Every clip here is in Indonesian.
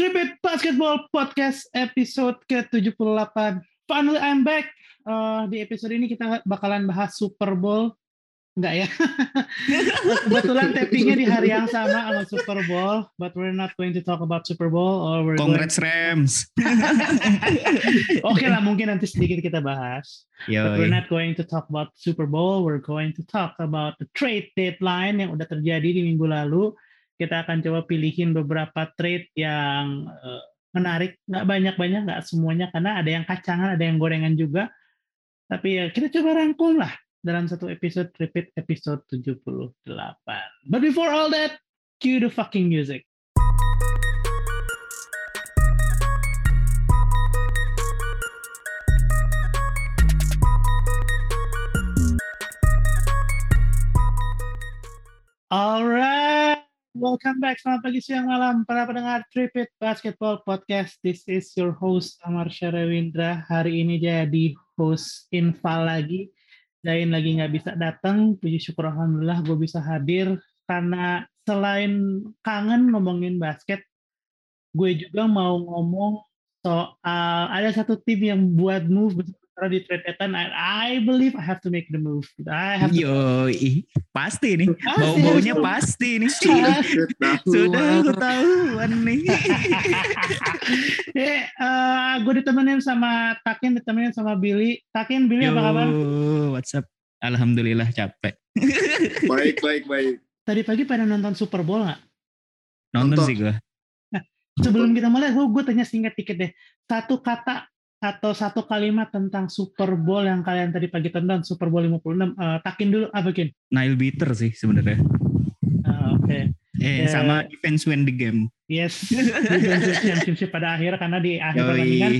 Tribute Basketball Podcast episode ke-78. Finally I'm back. Uh, di episode ini kita bakalan bahas Super Bowl. Enggak ya? Kebetulan tappingnya di hari yang sama sama Super Bowl, but we're not going to talk about Super Bowl or we're Congrats going... Rams. Oke lah, mungkin nanti sedikit kita bahas. Yoi. But we're not going to talk about Super Bowl. We're going to talk about the trade deadline yang udah terjadi di minggu lalu. Kita akan coba pilihin beberapa trade yang uh, menarik. Nggak banyak-banyak, nggak semuanya. Karena ada yang kacangan, ada yang gorengan juga. Tapi ya kita coba rangkum lah dalam satu episode repeat episode 78. But before all that, cue the fucking music. Alright, welcome back. Selamat pagi, siang, malam para pendengar Tripit Basketball Podcast. This is your host Amar Syarewindra. Hari ini jadi host infal lagi. Zain lagi nggak bisa datang. Puji syukur alhamdulillah gue bisa hadir karena selain kangen ngomongin basket, gue juga mau ngomong soal ada satu tim yang buat move besar di trade deadline. I, I believe I have to make the move. I have to Yo, pasti nih. Bau-baunya harus. pasti nih. Sudah. Sudah aku tahuan nih. Eh, eh, gue ditemenin sama Takin, ditemenin sama Billy. Takin, Billy Yo, apa kabar? what's up? Alhamdulillah capek. baik baik baik Tadi pagi pada nonton Super Bowl nggak? Nonton Nonton. sih gue. Sebelum kita mulai, gue, gue tanya singkat dikit deh. Satu kata atau satu kalimat tentang Super Bowl yang kalian tadi pagi tonton, Super Bowl 56. Eh, takin dulu, apa Kin? Nile beater sih sebenarnya. Ah, Oke. Eh, Ya. sama defense win the game. Yes, defensive championship pada akhir karena di akhir pertandingan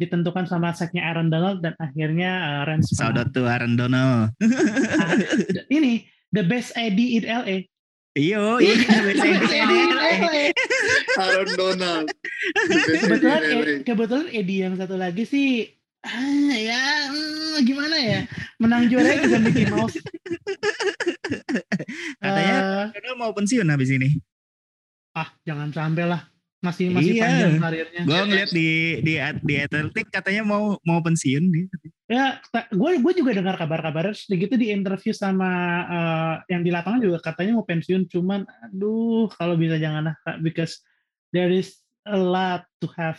ditentukan sama sacknya Aaron Donald dan akhirnya uh, Rams out to Aaron Donald. Ah, ini the best AD in LA. Yo, iya. Aaron Donald Kebetulan eh, kebetulan AD yang satu lagi sih ah, ya hmm, gimana ya menang juara juga Mickey Mouse. Katanya Eh, Donald mau pensiun habis ini. ah jangan sampai lah masih masih Iya. panjang karirnya. Gue ngeliat di di di Athletic katanya mau mau pensiun dia. Ya, gue gue juga dengar kabar-kabar segitu di interview sama eh, yang di lapangan juga katanya mau pensiun, cuman aduh kalau bisa jangan lah because there is a lot to have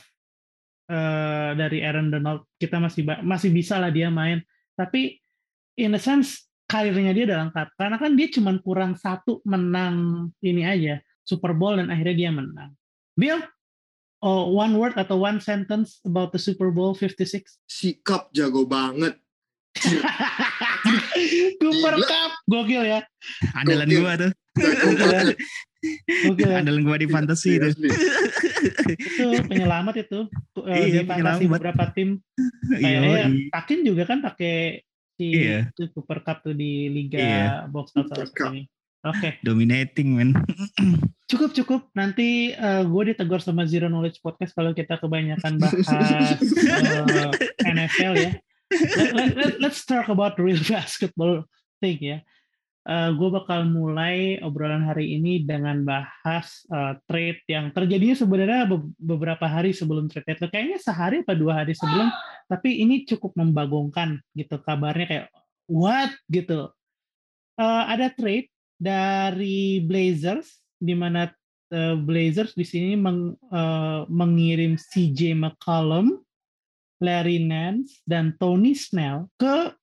eh, dari Aaron Donald. Kita masih masih bisa lah dia main, tapi in a sense karirnya dia udah lengkap karena kan dia cuman kurang satu menang ini aja Super Bowl dan akhirnya dia menang. Bill, oh, one word atau one sentence about the Super Bowl 56. sikap jago banget Cooper. Cup gokil ya Andalan Gokil. gua tuh. gokil. Andalan gua di fantasy itu. Itu penyelamat itu uh, Iya, di fantasi penyelamat. beberapa tim kayaknya Yoi. Takin juga kan pakai si Iya. itu Cooper Cup tuh di liga Iya. box out salah Oke, Dominating man. cukup cukup. Nanti gue ditegur sama Zero Knowledge Podcast kalau kita kebanyakan bahas uh, NFL ya. Let, let, let- let's talk about real basketball thing ya. gue bakal mulai obrolan hari ini dengan bahas uh, trade yang terjadinya sebenarnya be- beberapa hari sebelum trade deadline. Kayaknya sehari atau dua hari sebelum, tapi ini cukup membagongkan gitu kabarnya kayak what gitu. Uh, ada trade dari Blazers di mana uh, Blazers di sini meng- uh, mengirim CJ McCollum, Larry Nance dan Tony Snell ke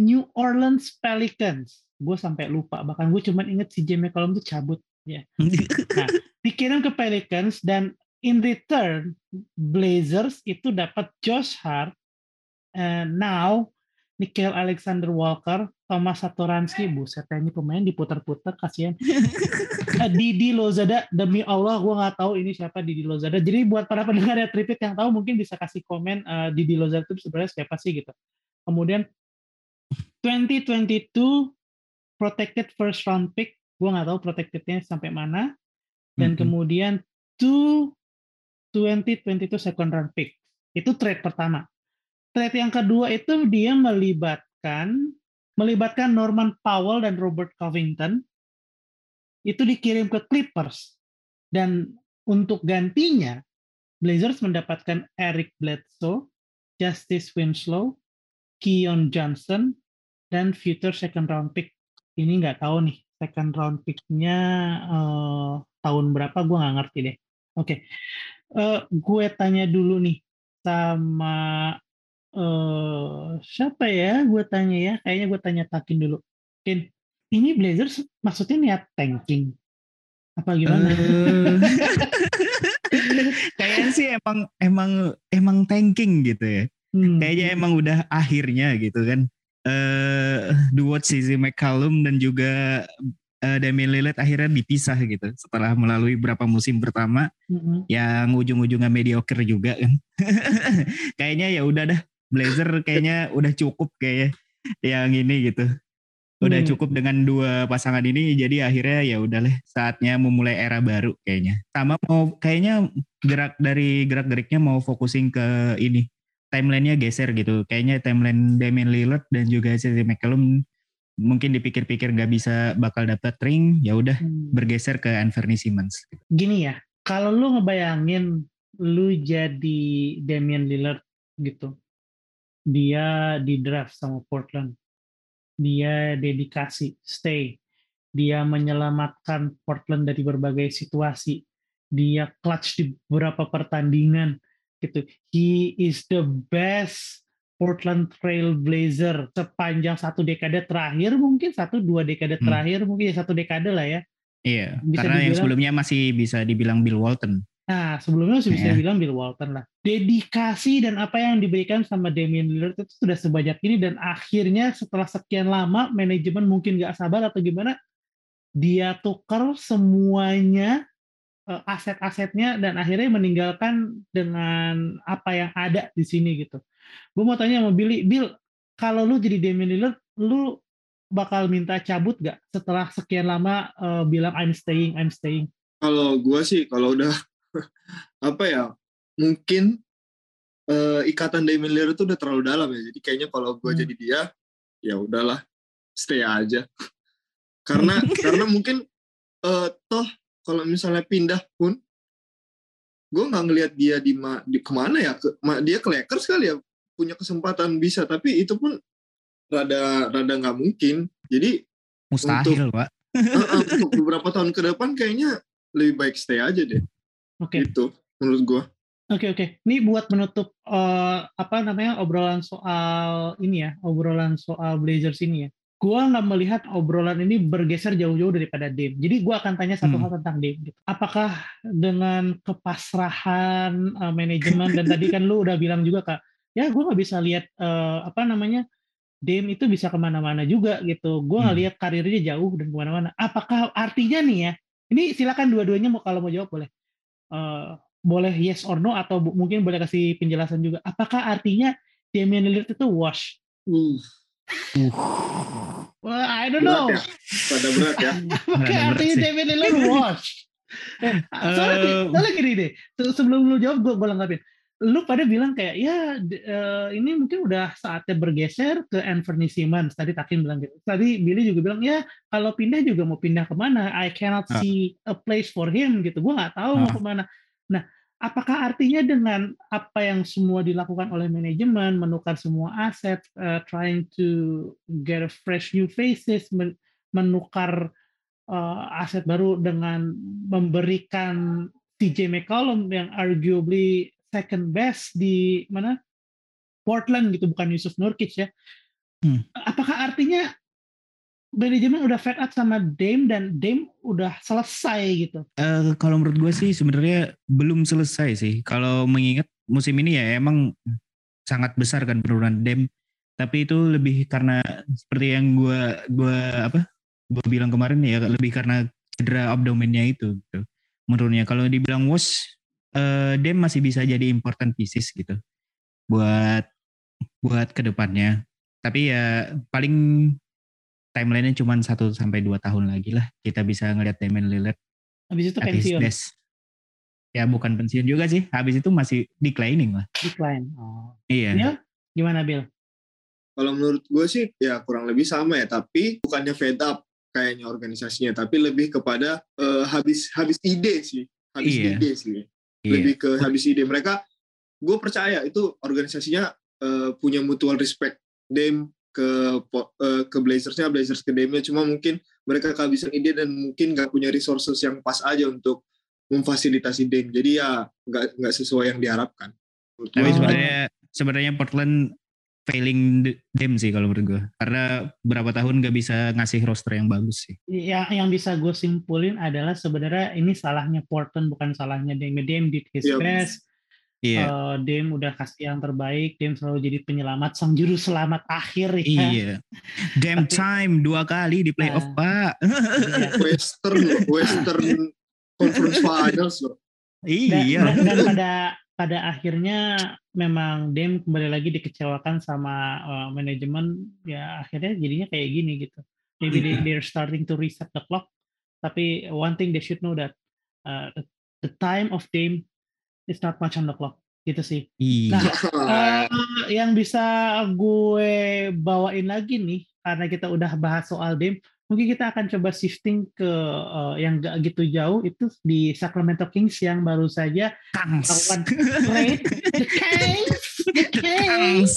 New Orleans Pelicans. Gue sampai lupa, bahkan gue cuma inget CJ McCollum tuh cabut. Dikirim ke Pelicans dan in return Blazers itu dapat Josh Hart, and now Nickel Alexander Walker, Thomas Satoransky, buset ya, ini pemain diputar-putar kasihan. Eh, Didi Lozada, demi Allah gue nggak tahu ini siapa Didi Lozada. Jadi buat para pendengar ya Tripit yang tahu mungkin bisa kasih komen eh, Didi Lozada itu sebenarnya siapa sih gitu. Kemudian 2022 protected first round pick, gue nggak tahu protectednya sampai mana. Dan Mhm. kemudian two 2022 second round pick. Itu trade pertama. Trade yang kedua itu dia melibatkan melibatkan Norman Powell dan Robert Covington itu dikirim ke Clippers dan untuk gantinya Blazers mendapatkan Eric Bledsoe, Justice Winslow, Keon Johnson, dan future second round pick. Ini nggak tahu nih second round pick-nya eh, tahun berapa gue nggak ngerti deh. Oke, Eh, gue tanya dulu nih sama eh siapa ya? Gue tanya ya, kayaknya gue tanya Takin dulu. Kin, ini Blazers maksudnya niat tanking apa gimana? Eh, Kayaknya sih emang emang emang tanking gitu ya. Hmm. Kayaknya emang udah akhirnya gitu kan. Eh Duot Sisi McCallum dan juga eh, Damian Lillard akhirnya dipisah gitu setelah melalui berapa musim pertama Mm-mm. yang ujung-ujungnya mediocre juga kan. kayaknya ya udah dah Blazer kayaknya udah cukup kayaknya yang ini gitu. Udah Hmm. cukup dengan dua pasangan ini jadi akhirnya ya udahlah saatnya memulai era baru kayaknya. Sama mau kayaknya gerak dari gerak-geriknya mau fokusin ke ini timelinenya geser gitu. Kayaknya timeline Damian Lillard dan juga CJ McCollum mungkin dipikir-pikir nggak bisa bakal dapat ring, ya udah Hmm. bergeser ke Anthony Simmons. Gini ya, kalau lu ngebayangin lu jadi Damian Lillard gitu, dia di draft sama Portland, dia dedikasi, stay, dia menyelamatkan Portland dari berbagai situasi, dia clutch di beberapa pertandingan gitu. He is the best Portland Trail Blazer sepanjang satu dekade terakhir mungkin satu dua dekade Hmm. terakhir mungkin ya satu dekade lah ya. Iya, Bisa karena yang dibilang- sebelumnya masih bisa dibilang Bill Walton. Nah, sebelumnya masih bisa Iya. bilang Bill Walton lah. Dedikasi dan apa yang diberikan sama Damian Lillard itu sudah sebanyak ini dan akhirnya setelah sekian lama manajemen mungkin nggak sabar atau gimana dia tukar semuanya eh, aset-asetnya dan akhirnya meninggalkan dengan apa yang ada di sini gitu. Gue mau tanya sama Billy, Bill, kalau lu jadi Damian Lillard, lu bakal minta cabut gak setelah sekian lama eh, bilang I'm staying, I'm staying? Kalau gue sih, kalau udah apa ya, mungkin eh, ikatan Damian Lillard itu udah terlalu dalam ya. Jadi kayaknya kalau gue Hmm. jadi dia, ya udahlah, stay aja. karena karena mungkin eh, toh kalau misalnya pindah pun, gue nggak ngelihat dia di, ma- di ke mana ya? Ke, ma- dia ke Lakers kali ya punya kesempatan bisa, tapi itu pun rada rada nggak mungkin. Jadi Mustahil, Pak. eh, eh, untuk beberapa tahun ke depan kayaknya lebih baik stay aja deh. Oke. Gitu menurut gue. Oke oke. Ini buat menutup eh, apa namanya obrolan soal ini ya, obrolan soal Blazers ini ya. Gua nggak melihat obrolan ini bergeser jauh-jauh daripada Dame. Jadi gua akan tanya satu Hmm. hal tentang Dame. Gitu. Apakah dengan kepasrahan eh, manajemen dan tadi kan lu udah bilang juga kak, ya gua nggak bisa lihat eh, apa namanya Dame itu bisa ke mana-mana juga gitu. Gua nggak Hmm. lihat karirnya jauh dan ke mana-mana. Apakah artinya nih ya? Ini silakan dua-duanya mau kalau mau jawab boleh. Eh, boleh yes or no atau bu- mungkin boleh kasih penjelasan juga. Apakah artinya Damian Lillard itu wash? Uh, Well, I don't know. berat ya. Pada berat ya. Apakah berat artinya sih. Damian Lillard wash? Eh, soalnya, Eh, soalnya gini deh, se- sebelum lu jawab gue gue lengkapin. Lu pada bilang kayak ya eh, ini mungkin udah saatnya bergeser ke Anthony Simmons. Tadi Takin bilang gitu. Tadi Billy juga bilang ya kalau pindah juga mau pindah ke mana? I cannot Ah. see a place for him gitu. Gue nggak tahu mau Ah. ke mana. Nah, apakah artinya dengan apa yang semua dilakukan oleh manajemen, menukar semua aset, uh, trying to get a fresh new faces, men- menukar uh, aset baru dengan memberikan TJ McCollum yang arguably second best di mana Portland gitu, bukan Yusuf Nurkic ya. Hmm. Apakah artinya manajemen udah fed up sama Dame dan Dame udah selesai gitu? Eh, kalau menurut gue sih sebenarnya belum selesai sih. Kalau mengingat musim ini ya emang sangat besar kan penurunan Dem. Tapi itu lebih karena seperti yang gue gua apa gue bilang kemarin ya lebih karena cedera abdomennya itu gitu. Menurutnya kalau dibilang was eh, Dem masih bisa jadi important pieces gitu buat buat ke depannya. Tapi ya paling timelinenya cuma 1 sampai dua tahun lagi lah kita bisa ngelihat Damian Lillard Habis itu pensiun, best. Ya bukan pensiun juga sih. Habis itu masih declining lah. decline. Oh. Iya. Bill, gimana Bill? Kalau menurut gue sih ya kurang lebih sama ya, tapi bukannya fed up kayaknya organisasinya, tapi lebih kepada eh, habis habis ide sih, habis Iya. ide sih. Iya. lebih ke habis ide mereka gue percaya itu organisasinya eh, punya mutual respect Dame ke po- eh, ke Blazersnya Blazers ke Dame-nya cuma mungkin mereka kehabisan ide dan mungkin nggak punya resources yang pas aja untuk memfasilitasi Dame jadi ya nggak nggak sesuai yang diharapkan. Tapi sebenarnya sebenarnya Portland failing the- them sih kalau menurut gue. Karena berapa tahun nggak bisa ngasih roster yang bagus sih. yang yang bisa gue simpulin adalah sebenarnya ini salahnya Portland bukan salahnya Dame. Dame did his Iya. best. Iya. Eh, Dame udah kasih yang terbaik. Dame selalu jadi penyelamat, sang juru selamat akhir ya. Iya. Tapi- time dua kali di playoff, Ah. Pak. Iya. Western Western Conference Finals loh Dan, iya. dan- dan pada pada akhirnya memang Dame kembali lagi dikecewakan sama uh, manajemen ya akhirnya jadinya kayak gini gitu. Maybe they, they're starting to reset the clock. Tapi one thing they should know that uh, the, time of Dame is not much on the clock gitu sih. Iya. Nah, Eh, yang bisa gue bawain lagi nih karena kita udah bahas soal Dame, mungkin kita akan coba shifting ke eh, yang gak gitu jauh itu di Sacramento Kings yang baru saja Kangs. melakukan trade the Kings, the Kings.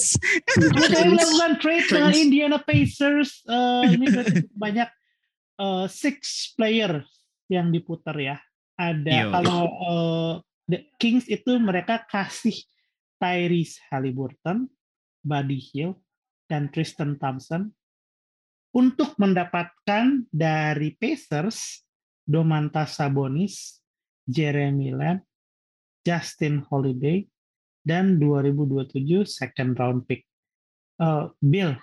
Melakukan trade dengan. Indiana Pacers. Eh, ini banyak eh, six player yang diputar ya. Ada Yo. kalau eh, the Kings itu mereka kasih Tyrese Halliburton, Buddy Hield, dan Tristan Thompson untuk mendapatkan dari Pacers Domantas Sabonis, Jeremy Lamb, Justin Holiday, dan 2027 second round pick. Eh, Bill,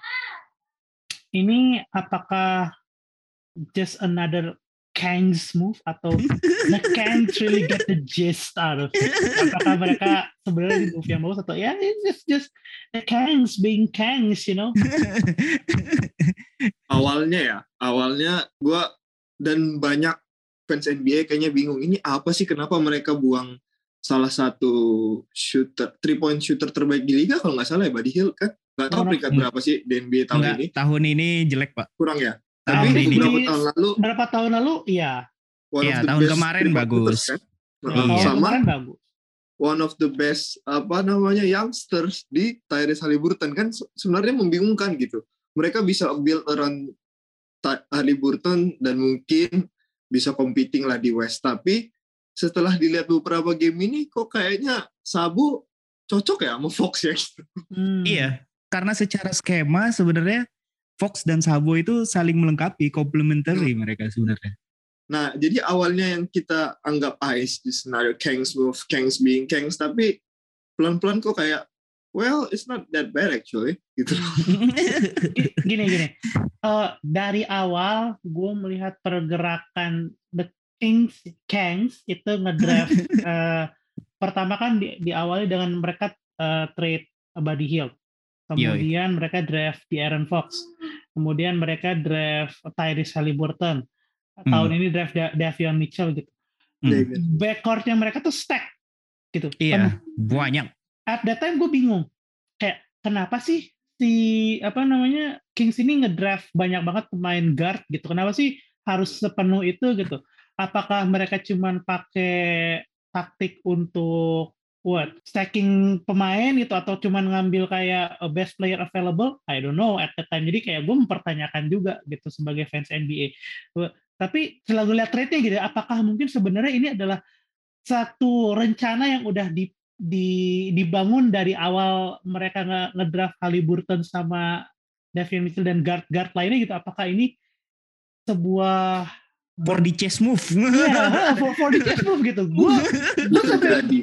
ini apakah just another Kangs move atau the Kangs really get the gist out of it? Apakah mereka sebenarnya di move yang bagus atau ya it's just, just the Kangs being Kangs, you know? awalnya ya awalnya gue dan banyak fans NBA kayaknya bingung ini apa sih kenapa mereka buang salah satu shooter three point shooter terbaik di liga kalau nggak salah ya Buddy Hield kan nggak tahu peringkat berapa sih di NBA tahun Enggak, ini tahun ini jelek, Pak. kurang ya Tapi ini. beberapa tahun lalu Berapa tahun lalu? Iya. one Iya, of the tahun best kemarin bagus. kan? Nah, Iya. Tahun sama kemarin bagus. one of the best apa namanya youngsters di Tyrese Halliburton kan se- sebenarnya membingungkan gitu. Mereka bisa build around Halliburton dan mungkin bisa competing lah di West. Tapi setelah dilihat beberapa game ini kok kayaknya Sabu cocok ya sama Fox ya gitu. Hmm. Iya, karena secara skema sebenarnya Fox dan Sabo itu saling melengkapi, complementary mereka sebenarnya. Nah, jadi awalnya yang kita anggap ah is the scenario Kangs move, Kangs being Kangs, tapi pelan-pelan kok kayak well, it's not that bad actually gitu. Gi- Gini gini. Eh, dari awal gue melihat pergerakan the Kings Kangs itu ngedraft eh, pertama kan di, diawali dengan mereka eh, trade Buddy Hield. Kemudian mereka draft di Aaron Fox. Kemudian mereka draft Tyrese Halliburton. Tahun ini draft Da- Davion Mitchell gitu. Hmm. Backcourtnya mereka tuh stack gitu. Penuh Iya, banyak. at that time gue bingung kayak kenapa sih si apa namanya Kings ini ngedraft banyak banget pemain guard gitu kenapa sih harus sepenuh itu gitu apakah mereka cuman pakai taktik untuk what? Stacking pemain gitu atau cuman ngambil kayak best player available? I don't know at that time. Jadi kayak gue mempertanyakan juga gitu sebagai fans NBA tapi setelah gue lihat trade-nya gitu apakah mungkin sebenarnya ini adalah satu rencana yang udah di, di dibangun dari awal mereka nge- ngedraft Halliburton sama Davion Mitchell dan guard-guard lainnya gitu? Apakah ini sebuah For the chess move. ya for, for the chess move gitu. Gue gue sampai Jadi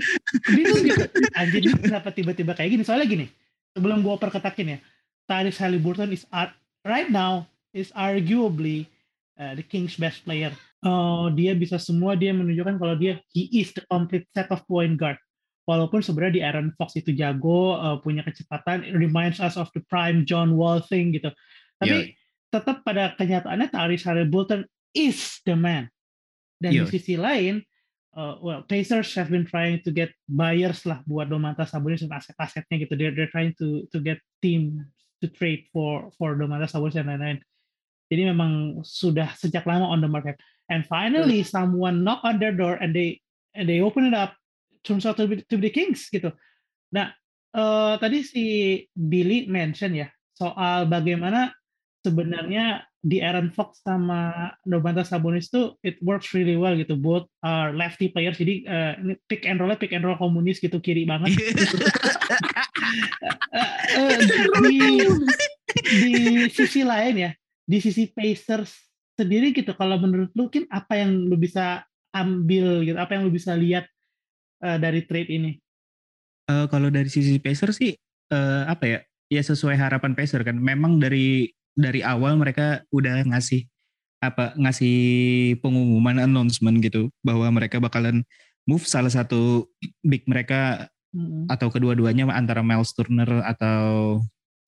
bingung gitu. Anjir ini kenapa tiba-tiba kayak gini? Soalnya gini sebelum gue perketakin ya Tyrese Halliburton is ar- right now is arguably uh, the Kings best player. Oh, dia bisa semua dia menunjukkan kalau dia he is the complete set of point guard. Walaupun sebenarnya di Aaron Fox itu jago uh, punya kecepatan it reminds us of the prime John Wall thing gitu. Tapi tetap pada kenyataannya Tyrese Halliburton is the man dan di Iya. sisi lain uh, well Pacers have been trying to get buyers lah buat Domantas Sabonis dan aset-asetnya gitu. They're, they're trying to to get team to trade for for Domantas Sabonis dan lain-lain. Jadi memang sudah sejak lama on the market. And finally someone knock on their door and they and they open it up. turns out to be, to be the Kings gitu. Nah, uh, tadi si Billy mention ya soal bagaimana sebenarnya di Aaron Fox sama Domantas Sabonis itu it works really well gitu. Both are lefty players. Jadi uh, ini pick and roll pick and roll komunis gitu kiri banget. Uh, uh, di di sisi lain ya di sisi Pacers sendiri gitu. Kalau menurut lu Kim apa yang lu bisa ambil gitu? Apa yang lu bisa lihat uh, dari trade ini? Uh, kalau dari sisi Pacers sih uh, apa ya? Ya sesuai harapan Pacers kan. Memang dari dari awal mereka udah ngasih apa ngasih pengumuman announcement gitu bahwa mereka bakalan move salah satu big mereka mm-hmm. atau kedua-duanya antara Miles Turner atau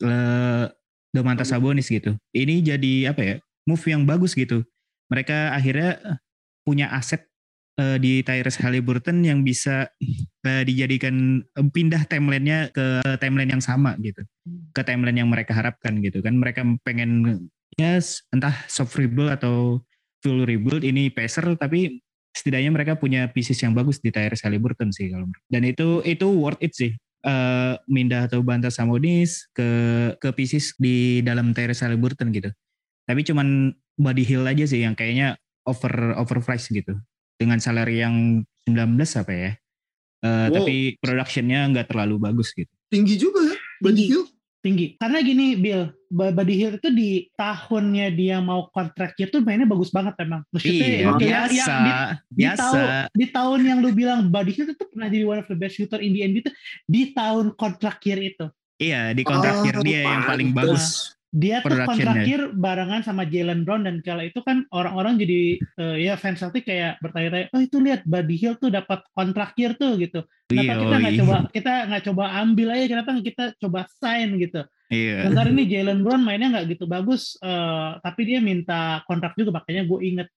uh, Domantas Sabonis gitu. Ini jadi apa ya? Move yang bagus gitu. Mereka akhirnya punya aset uh, di Tyrese Halliburton yang bisa uh, dijadikan uh, pindah timelinenya ke timeline yang sama gitu. Ke timeline yang mereka harapkan gitu kan. Mereka pengen ya yes, entah soft rebuild atau full rebuild ini pacer tapi setidaknya mereka punya pieces yang bagus di Tyrese Halliburton sih kalau dan itu itu worth it sih. Uh, mindah atau bantah Samonis ke ke pieces di dalam Tyrese Halliburton gitu. Tapi cuman body hill aja sih yang kayaknya over overpriced gitu dengan salary yang 19 apa ya. Uh, wow. Tapi productionnya nggak terlalu bagus gitu. Tinggi juga ya, Buddy Hill. Tinggi. Karena gini, Bill, Buddy Hill itu di tahunnya dia mau kontrak itu mainnya bagus banget emang. Maksudnya iya, ya, biasa, yang di, biasa. Di tahun, di tahun yang lu bilang Buddy Hill itu pernah jadi one of the best shooter in the NBA itu di tahun kontrak year itu. Iya, di kontrak oh, year dia yang paling bagus dia tuh kontrakir barengan sama Jalen Brown dan kala itu kan orang-orang jadi uh, ya fans Celtic kayak bertanya-tanya oh itu lihat Buddy Hill tuh dapat kontrakir tuh gitu. Kenapa kita nggak coba kita nggak coba ambil aja kenapa kita coba sign gitu. Iya. Bentar ini Jalen Brown mainnya nggak gitu bagus uh, tapi dia minta kontrak juga makanya gue inget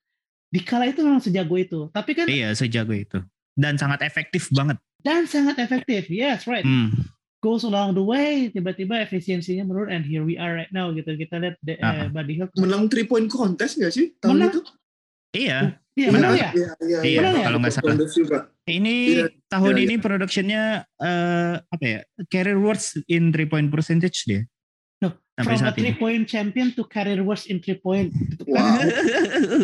di kala itu memang sejago itu tapi kan iya sejago itu. Dan sangat efektif banget. Dan sangat efektif yes right. Hmm goes along the way tiba-tiba efisiensinya menurun and here we are right now gitu kita lihat uh, uh Buddy Hield menang three point contest nggak sih tahun menang. itu iya Iya, menang, ya? Iya, iya, iya. iya kalau nggak salah. Ini iya, tahun iya, ini iya. productionnya uh, apa ya? Career worst in three point percentage dia. No, Sampai from a three point champion to career worst in three point. Gitu. Wow.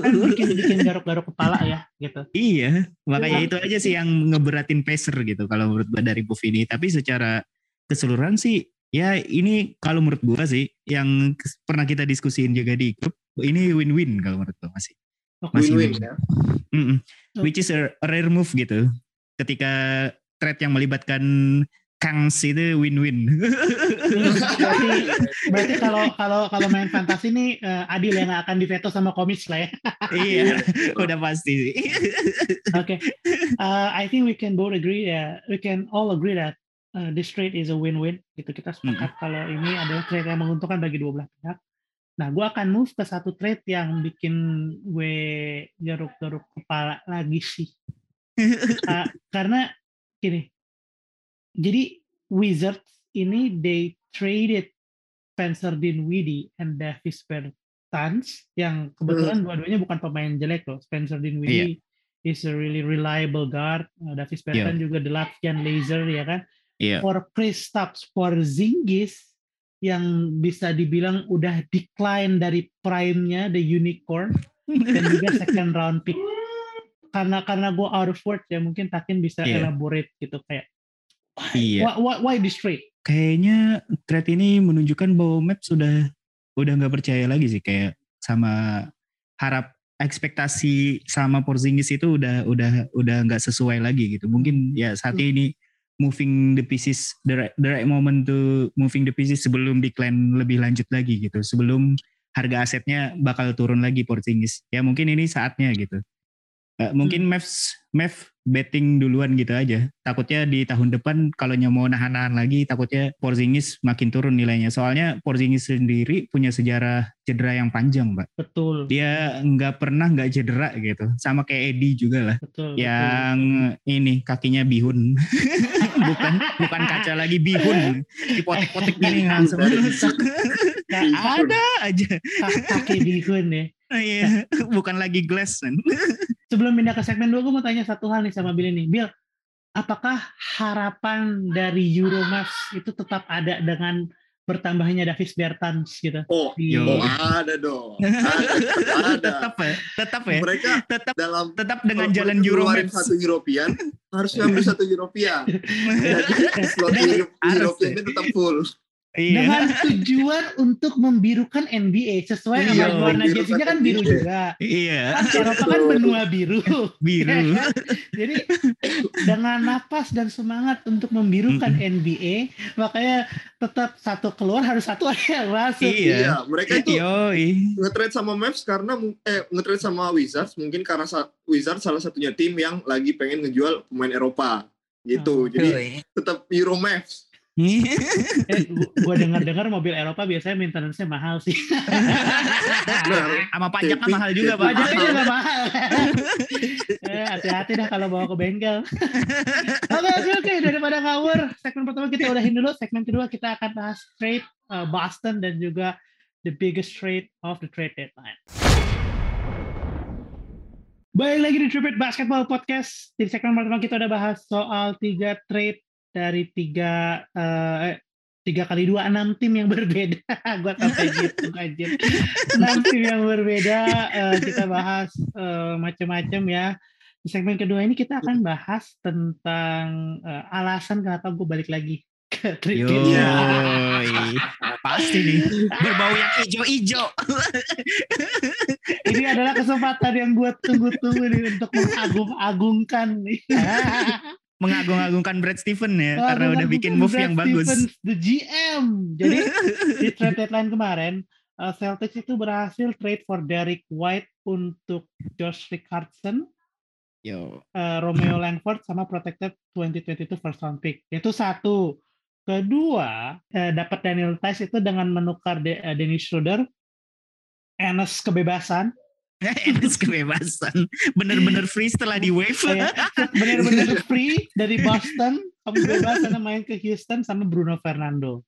kan bikin bikin garuk-garuk kepala ya, gitu. Iya, makanya itu aja sih yang ngeberatin pacer gitu kalau menurut dari move ini. Tapi secara keseluruhan sih ya ini kalau menurut gua sih yang pernah kita diskusiin juga di grup ini win-win kalau menurut gua masih oh, masih win-win ya. Mm -mm. Which is a rare move gitu. Ketika trade yang melibatkan Kangs itu win-win. berarti, berarti kalau kalau kalau main fantasi ini uh, adil yang akan diveto sama komis lah ya. iya, udah pasti sih. Oke, okay. uh, I think we can both agree ya, yeah, we can all agree that uh, this trade is a win-win gitu kita sepakat hmm. kalau ini adalah trade yang menguntungkan bagi dua belah pihak. Nah, gue akan move ke satu trade yang bikin gue garuk-garuk kepala lagi sih. uh, karena gini, jadi Wizards ini they traded Spencer Dinwiddie and Davis Bertans yang kebetulan hmm. dua-duanya bukan pemain jelek loh. Spencer Dinwiddie yeah. is a really reliable guard. Uh, Davis Bertans yeah. juga the Latvian laser ya kan yeah. for Kristaps Porzingis yang bisa dibilang udah decline dari prime-nya the unicorn dan juga second round pick karena karena gue out of words ya mungkin Takin bisa yeah. elaborate gitu kayak why, yeah. why, why, why this trade? Kayaknya trade ini menunjukkan bahwa Map sudah udah nggak percaya lagi sih kayak sama harap ekspektasi sama Porzingis itu udah udah udah nggak sesuai lagi gitu. Mungkin ya saat hmm. ini moving the pieces the right, the right moment to moving the pieces sebelum decline lebih lanjut lagi gitu. Sebelum harga asetnya bakal turun lagi Porzingis ya mungkin ini saatnya gitu. Uh, mungkin hmm. Mavs Mav betting duluan gitu aja. Takutnya di tahun depan kalau mau nahan-nahan lagi takutnya Porzingis makin turun nilainya. Soalnya Porzingis sendiri punya sejarah cedera yang panjang, Mbak. Betul. Dia nggak pernah nggak cedera gitu. Sama kayak Eddie juga lah. Betul. Yang betul. ini kakinya bihun. bukan bukan kaca lagi bihun. Dipotek-potek gini langsung rusak. ada aja. Kaki bihun ya. Iya, bukan lagi glass kan. Sebelum pindah ke segmen dua, gue mau tanya satu hal nih sama Bill ini. Bill, apakah harapan dari Euromaf itu tetap ada dengan bertambahnya Davis Bertans gitu? Oh, oh ada dong. Ada, ada. tetap ya, tetap ya, Mereka tetap dalam tetap dengan jalan mereka Euro ngeluarin Maps. satu European, harusnya ambil satu European. Jadi slot Harus Euro- ya. European itu tetap full. Iya. dengan tujuan untuk membirukan NBA sesuai Iya, sama warna jersey-nya kan biru juga. Iya, Kan Eropa kan benua biru. biru. Ya kan? Jadi dengan napas dan semangat untuk membirukan NBA, makanya tetap satu keluar harus satu aja yang masuk. Iya. Iya, mereka itu Yoi. nge-trade sama Mavs karena eh nge-trade sama Wizards mungkin karena Wizards salah satunya tim yang lagi pengen ngejual pemain Eropa gitu. Oh. Jadi tetap Euro Mavs. Eh, gue dengar-dengar mobil Eropa biasanya maintenance-nya mahal sih. Nah, Sama pajaknya Tapi- mahal juga, Pak. Pajaknya juga mahal. eh, hati-hati dah kalau bawa ke bengkel. Oke oke oke daripada ngawur, segmen pertama kita udahin dulu. Segmen kedua kita akan bahas trade uh, Boston dan juga the biggest trade of the trade deadline. Baik lagi di Tripit Basketball Podcast. Di segmen pertama kita udah bahas soal tiga trade dari tiga eh, tiga kali dua enam tim yang berbeda. Gua sampai gitu aja. Enam tim yang berbeda. eh, kita bahas eh, macam-macam ya. Di segmen kedua ini kita akan bahas tentang eh, alasan kenapa gue balik lagi ke deadline. Pasti nih. Berbau yang ijo-ijo. Ini adalah kesempatan yang gue tunggu-tunggu nih untuk mengagung-agungkan nih. Mengagung-agungkan Brad Steven ya. Karena udah bikin move Brad yang bagus. Stevens, the GM. Jadi di trade deadline kemarin, uh, Celtics itu berhasil trade for Derek White untuk Josh Richardson, Yo. uh, Romeo Langford, sama protected 2022 first round pick. Itu satu. Kedua, uh, dapat Daniel Tice itu dengan menukar De- uh, Dennis Schroeder, Enes kebebasan, Enes kebebasan. Bener-bener free setelah di wave. kayak benar-benar free dari Boston kamu bebas sana main ke Houston sama Bruno Fernando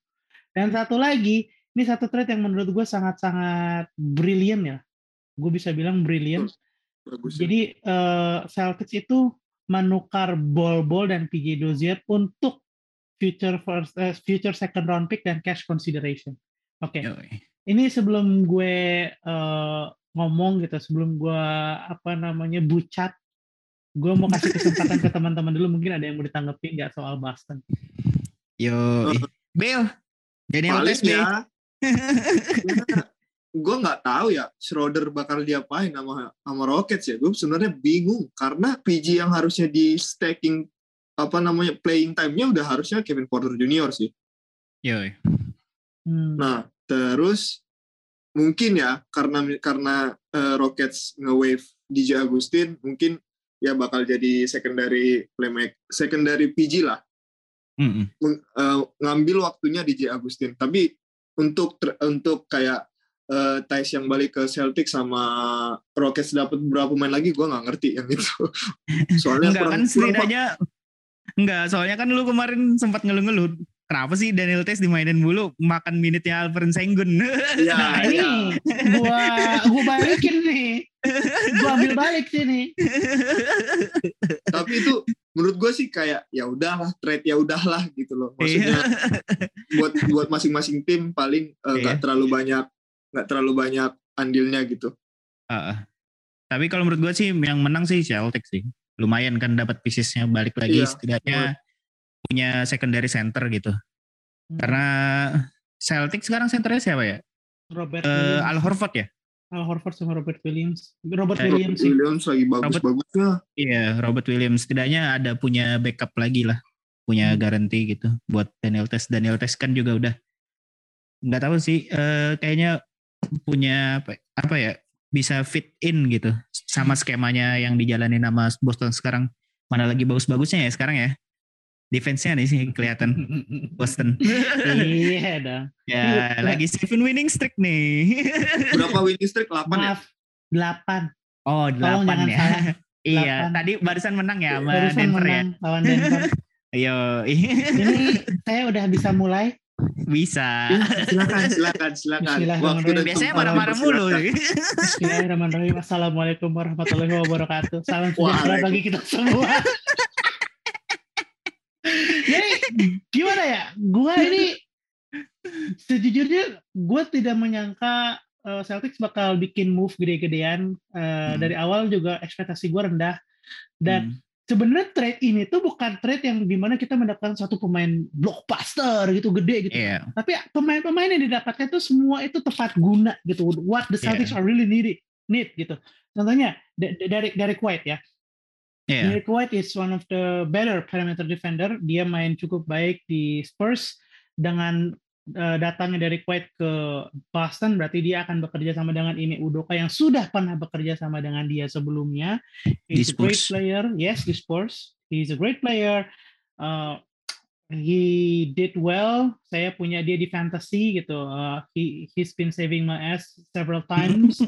dan satu lagi ini satu trade yang menurut gue sangat-sangat brilian ya gue bisa bilang brilian Bagus. ya. jadi eh, Celtics itu menukar ball-ball dan PJ Dozier untuk future first eh, future second round pick dan cash consideration oke Yoi. ini sebelum gue eh, ngomong gitu, sebelum gue apa namanya bucat, gue mau kasih kesempatan ke teman-teman dulu. Mungkin ada yang mau ditanggapi nggak soal Boston? Yo. Bill. Daniel Paling Tice Bill. ya, gue nggak tahu ya Schroeder bakal diapain sama sama Rockets ya. Gue sebenarnya bingung karena PG yang harusnya di stacking apa namanya playing time-nya udah harusnya Kevin Porter Junior sih. Yoi. Hmm. Nah, terus mungkin ya karena karena eh, Rockets nge-wave DJ Agustin mungkin ya bakal jadi secondary playmaker, secondary PG lah. Mm-mm. meng- eh, ngambil waktunya DJ Agustin. Tapi untuk ter- untuk kayak eh Thais yang balik ke Celtic sama Rockets dapat beberapa pemain lagi, gue nggak ngerti yang itu. Soalnya Enggak kurang, kan kurang setidaknya Enggak, soalnya kan lu kemarin sempat ngeluh-ngeluh. Kenapa sih Daniel Tice dimainin mulu makan minitnya Alvin Sengun? Iya, Nah iya. ini gua gua balikin nih, gua ambil balik sini. Tapi itu menurut gue sih kayak ya udahlah trade ya udahlah gitu loh. Maksudnya Iya. buat buat masing-masing tim paling eh, nggak Iya. terlalu banyak nggak terlalu banyak andilnya gitu. Heeh. Tapi kalau menurut gua sih yang menang sih Celtic sih. Lumayan kan dapat piecesnya balik lagi Iya, setidaknya punya secondary center gitu. Karena Celtic sekarang senternya siapa ya? Robert Williams, Al Horford ya? Al Horford sama Robert Williams. Robert Eh, Williams sih. Williams lagi bagus-bagusnya. Iya, Robert Williams setidaknya ada punya backup lagi lah, punya Hmm. garansi gitu buat Daniel Tes. Daniel Tes kan juga udah nggak tahu sih, eh, kayaknya punya apa, apa ya bisa fit in gitu sama skemanya yang dijalani nama Boston sekarang. Mana lagi bagus-bagusnya ya sekarang ya? Defense-nya nih sih kelihatan Boston. iya dong. ya lagi seven winning streak nih. Berapa winning streak? 8 ya? Maaf, delapan. oh Tolong delapan jangan ya. salah. iya, Delapan. tadi barusan menang ya sama Barusan Denver ya. menang lawan Denver. Yo, Ini saya udah bisa mulai. bisa. silakan silakan silakan waktu dan Biasanya marah-marah mulu. Bismillahirrahmanirrahim. Assalamualaikum warahmatullahi wabarakatuh. Salam sejahtera bagi kita semua. Gimana ya? Gue ini sejujurnya gue tidak menyangka uh, Celtics bakal bikin move gede-gedean uh, hmm. dari awal juga ekspektasi gue rendah dan hmm. sebenarnya trade ini tuh bukan trade yang di mana kita mendapatkan satu pemain blockbuster gitu gede gitu yeah. tapi pemain-pemain yang didapatkan tuh semua itu tepat guna gitu what the Celtics yeah. are really need need gitu contohnya dari dari White ya Yeah. Derek White is one of the better perimeter defender. Dia main cukup baik di Spurs dengan uh, datangnya dari White ke Boston berarti dia akan bekerja sama dengan Ime Udoka yang sudah pernah bekerja sama dengan dia sebelumnya. He's a great player. Yes, di Spurs. He's a great player. Uh, he did well. Saya punya dia di fantasy gitu. Uh, he he's been saving my ass several times.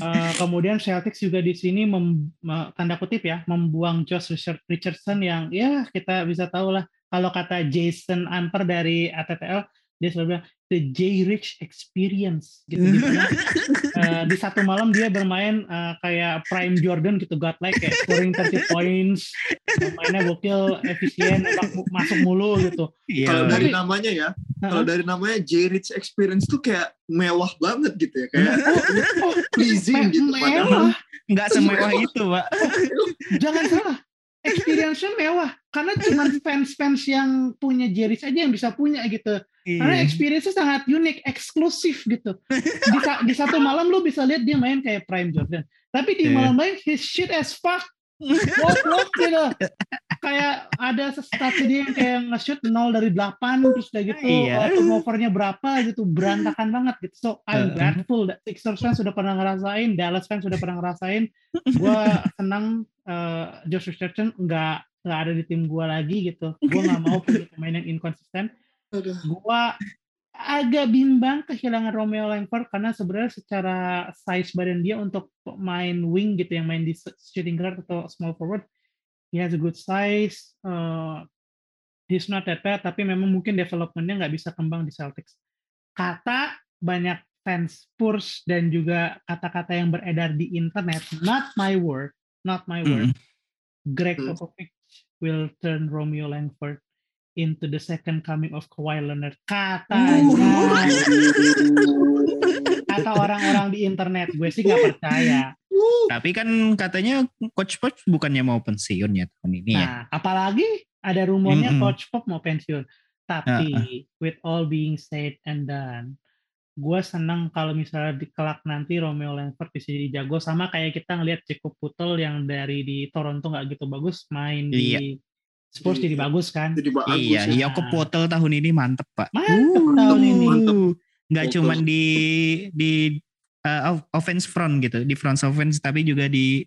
Uh, kemudian Celtics juga di sini mem, tanda kutip ya membuang Josh Richard, Richardson yang ya kita bisa tahu lah kalau kata Jason Amper dari ATTL dia selalu bilang the J Rich experience gitu gitu uh, di satu malam dia bermain uh, kayak prime Jordan gitu godlike kayak scoring 30 points mainnya gokil efisien masuk mulu gitu. Yeah. kalau dari namanya ya uh-huh. kalau dari namanya J Rich experience tuh kayak mewah banget gitu ya kayak oh, oh, pleasing gitu padahal nggak semewah itu pak jangan salah experience-nya mewah karena cuma fans-fans yang punya Jeris aja yang bisa punya gitu. Iya. Karena experience-nya sangat unik, eksklusif gitu. Di, di satu malam lu bisa lihat dia main kayak Prime Jordan. Tapi di yeah. malam lain his shit as fuck. Walk, walk gitu. kayak ada sesuatu dia yang kayak nge-shoot 0 dari 8 terus kayak gitu iya. turnovernya berapa gitu berantakan banget gitu. So I'm grateful that Sixers fans sudah pernah ngerasain, Dallas fans sudah pernah ngerasain. Gue senang uh, Josh Richardson nggak nggak ada di tim gue lagi gitu. Gue nggak mau punya pemain yang inkonsisten. Gue agak bimbang kehilangan Romeo Langford karena sebenarnya secara size badan dia untuk main wing gitu yang main di shooting guard atau small forward he has a good size uh, he's not that bad tapi memang mungkin developmentnya nggak bisa kembang di Celtics kata banyak fans Spurs dan juga kata-kata yang beredar di internet not my word not my word mm. Greg. Popovich will turn Romeo Langford into the second coming of Kawhi Leonard. Katanya. Kata orang-orang di internet, gue sih nggak percaya. Tapi kan katanya Coach Pop bukannya mau pensiun ya tahun ini ya. nah, ya. apalagi ada rumornya mm -hmm. Coach Pop mau pensiun. Tapi uh -uh. with all being said and done, gue senang kalau misalnya di kelak nanti Romeo Langford bisa jadi jago sama kayak kita ngelihat Jacob Putel yang dari di Toronto nggak gitu bagus main iya. di Spurs jadi bagus kan? Jadi bagus. Iya, ya. Yoko Potel tahun ini mantep pak. Mantep uh, tahun ini. Nggak cuma di di uh, offense front gitu, di front offense tapi juga di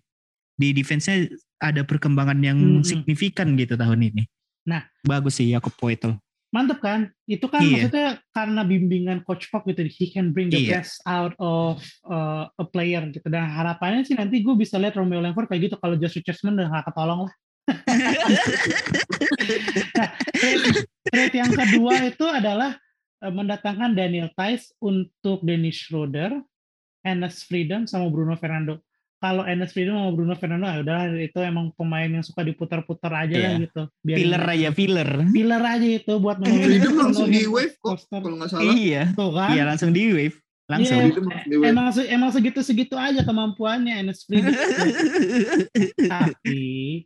di defense-nya ada perkembangan yang hmm. signifikan gitu tahun ini. Nah, bagus sih Yoko Potel. Mantep kan? Itu kan iya. maksudnya karena bimbingan coach Pop gitu, he can bring the iya. best out of uh, a player gitu. Dan harapannya sih nanti gue bisa lihat Romeo Langford kayak gitu kalau Josh Richardson udah gak ketolong lah nah, trade, yang kedua itu adalah uh, mendatangkan Daniel Tice untuk Dennis Schroeder, Enes Freedom sama Bruno Fernando. Kalau Enes Freedom sama Bruno Fernando ya udah itu emang pemain yang suka diputar-putar aja yeah. lah iya. gitu. Biar filler aja filler. Filler aja itu buat Freedom langsung di wave kok kalau nggak salah. Iya. Tuh kan? Iya langsung di wave langsung yeah, emang emang segitu segitu aja kemampuannya Enes Freedom tapi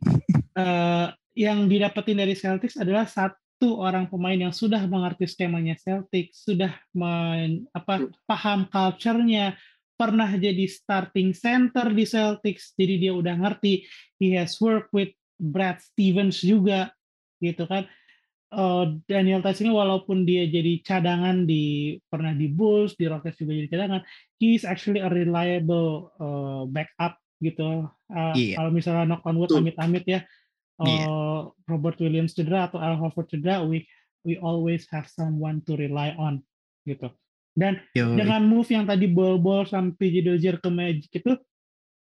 uh, yang didapetin dari Celtics adalah satu orang pemain yang sudah mengerti skemanya Celtics, sudah men, apa paham culture-nya, pernah jadi starting center di Celtics, jadi dia udah ngerti. He has worked with Brad Stevens juga, gitu kan. Uh, Daniel Tice ini walaupun dia jadi cadangan di pernah di Bulls, di Rockets juga jadi cadangan, he is actually a reliable uh, backup gitu. Uh, yeah. Kalau misalnya knock on wood amit-amit ya, yeah. uh, Robert Williams cedera atau Al Horford cedera, we we always have someone to rely on gitu. Dan Yo. dengan move yang tadi ball-ball sampai PJ Dozier ke Magic itu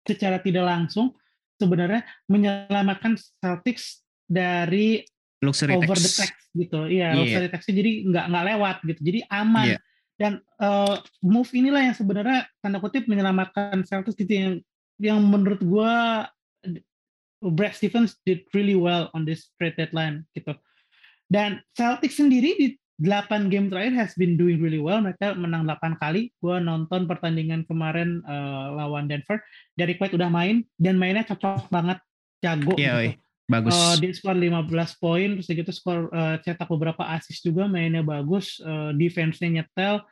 secara tidak langsung sebenarnya menyelamatkan Celtics dari luxury over tax. the tax gitu. Iya, yeah. luxury tax jadi nggak nggak lewat gitu. Jadi aman. Yeah. Dan uh, move inilah yang sebenarnya tanda kutip menyelamatkan Celtics gitu yang yang menurut gua Brad Stevens did really well on this trade deadline gitu. Dan Celtics sendiri di 8 game terakhir has been doing really well. Mereka menang 8 kali. Gue nonton pertandingan kemarin uh, lawan Denver. Derek White udah main dan mainnya cocok banget, jago. Iya, gitu. bagus. Uh, dia skor 15 poin, terus gitu skor uh, cetak beberapa assist juga, mainnya bagus, uh, defense-nya nyetel.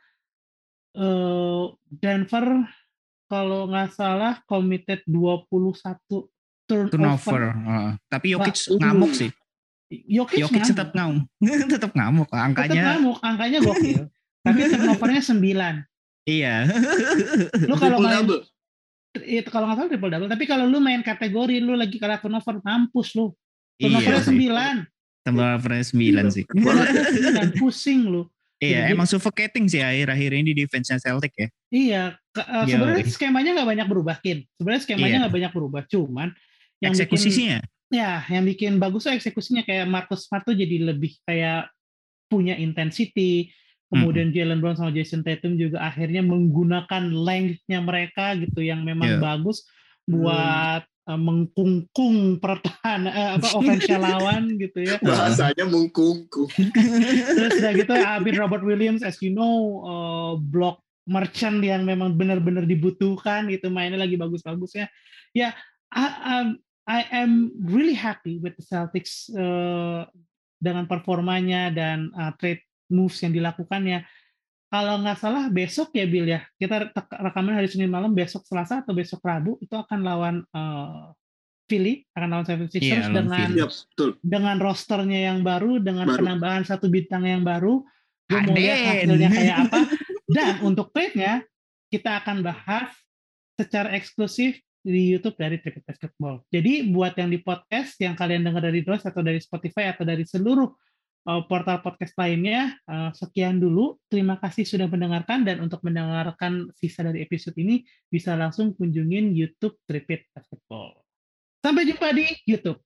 Uh, Denver kalau nggak salah committed 21 turnover. turnover. Uh, tapi Jokic ngamuk sih. Jokic, Jokic tetap ngamuk. tetap ngamuk. Angkanya tetap ngamuk, angkanya gokil. tapi turnovernya 9. Iya. lu kalau Triple main double. itu kalau nggak salah triple double, tapi kalau lu main kategori lu lagi kalah turnover mampus lu. Iya Turnovernya sih. 9. Turnovernya 9 sih. Dan pusing lu. Iya, Jadi- emang suffocating sih akhir-akhir ini di defense-nya Celtic ya. Iya, uh, Iya, sebenarnya iya. skemanya nggak banyak berubah, Kin. Sebenarnya skemanya Iya. nggak banyak berubah, cuman yang bikin Eksekusinya. Ya yang bikin bagus tuh eksekusinya kayak Marcus Smart tuh jadi lebih kayak punya intensity. Kemudian Jalen Brown sama Jason Tatum juga akhirnya menggunakan length-nya mereka gitu yang memang Iya. bagus buat uh, mengkungkung pertahanan eh, apa offense lawan gitu ya. Bahasanya mungkungku. terus udah gitu Abin Robert Williams as you know uh, block merchant yang memang benar-benar dibutuhkan gitu mainnya lagi bagus-bagusnya. Ya I, I'm- I am really happy with the Celtics uh, dengan performanya dan uh, trade moves yang dilakukannya kalau nggak salah besok ya Bill ya kita rekaman hari Senin malam besok Selasa atau besok Rabu itu akan lawan uh, Philly akan lawan 76ers Iya, lawan dengan Philly. Dengan rosternya yang baru, dengan Baru. penambahan satu bintang yang baru, gue mau lihat Aden. hasilnya kayak apa. Dan untuk trade-nya, kita akan bahas secara eksklusif di YouTube dari Tripit Basketball. Jadi buat yang di podcast, yang kalian dengar dari Dos atau dari Spotify atau dari seluruh uh, portal podcast lainnya, uh, sekian dulu. Terima kasih sudah mendengarkan dan untuk mendengarkan sisa dari episode ini bisa langsung kunjungin YouTube Tripit Basketball. Sampai jumpa di YouTube.